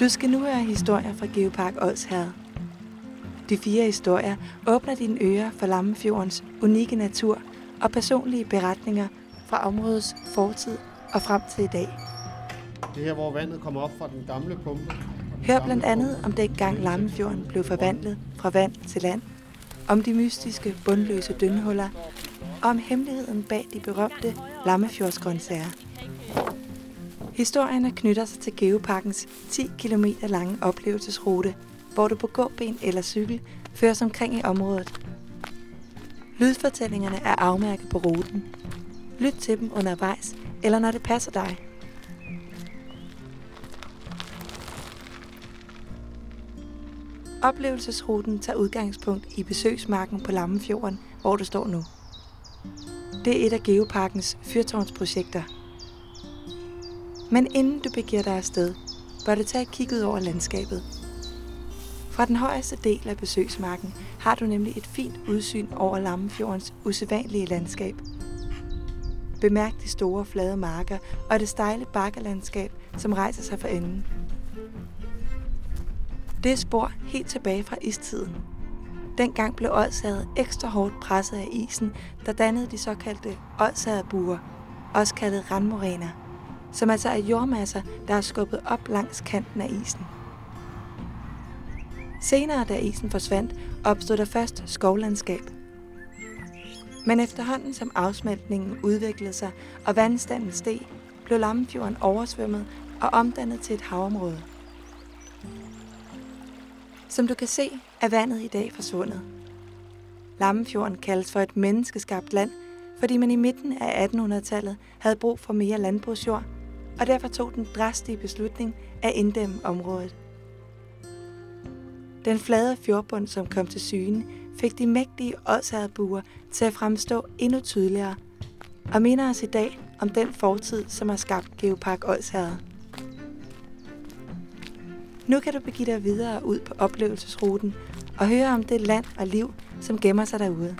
Du skal nu høre historier fra Geopark Odsherred. De fire historier åbner dine ører for Lammefjordens unikke natur og personlige beretninger fra områdets fortid og frem til i dag. Det her, hvor vandet kommer op fra den gamle pumpe. Hør blandt andet om dengang Lammefjorden blev forvandlet fra vand til land, om de mystiske, bundløse dønhuller, og om hemmeligheden bag de berømte Lammefjordsgrøntsager. Historierne knytter sig til Geoparkens 10 km lange oplevelsesrute, hvor du på gåben eller cykel føres omkring i området. Lydfortællingerne er afmærket på ruten. Lyt til dem undervejs, eller når det passer dig. Oplevelsesruten tager udgangspunkt i besøgsmarken på Lammefjorden, hvor du står nu. Det er et af Geoparkens fyrtårnsprojekter. Men inden du begiver dig afsted, bør du tage et kig ud over landskabet. Fra den højeste del af besøgsmarken har du nemlig et fint udsyn over Lammefjordens usædvanlige landskab. Bemærk de store flade marker og det stejle bakkelandskab, som rejser sig for enden. Det er spor helt tilbage fra istiden. Dengang blev Odshavet ekstra hårdt presset af isen, der dannede de såkaldte Odshavet-buer, også kaldet randmoræner, som altså er jordmasser, der er skubbet op langs kanten af isen. Senere, da isen forsvandt, opstod der først skovlandskab. Men efterhånden som afsmeltningen udviklede sig og vandstanden steg, blev Lammefjorden oversvømmet og omdannet til et havområde. Som du kan se, er vandet i dag forsvundet. Lammefjorden kaldes for et menneskeskabt land, fordi man i midten af 1800-tallet havde brug for mere landbrugsjord, og derfor tog den drastige beslutning at inddæmme området. Den flade fjordbund, som kom til syne, fik de mægtige ådsherrebuer til at fremstå endnu tydeligere, og minder os i dag om den fortid, som har skabt Geopark Ådshavet. Nu kan du begive dig videre ud på oplevelsesruten og høre om det land og liv, som gemmer sig derude.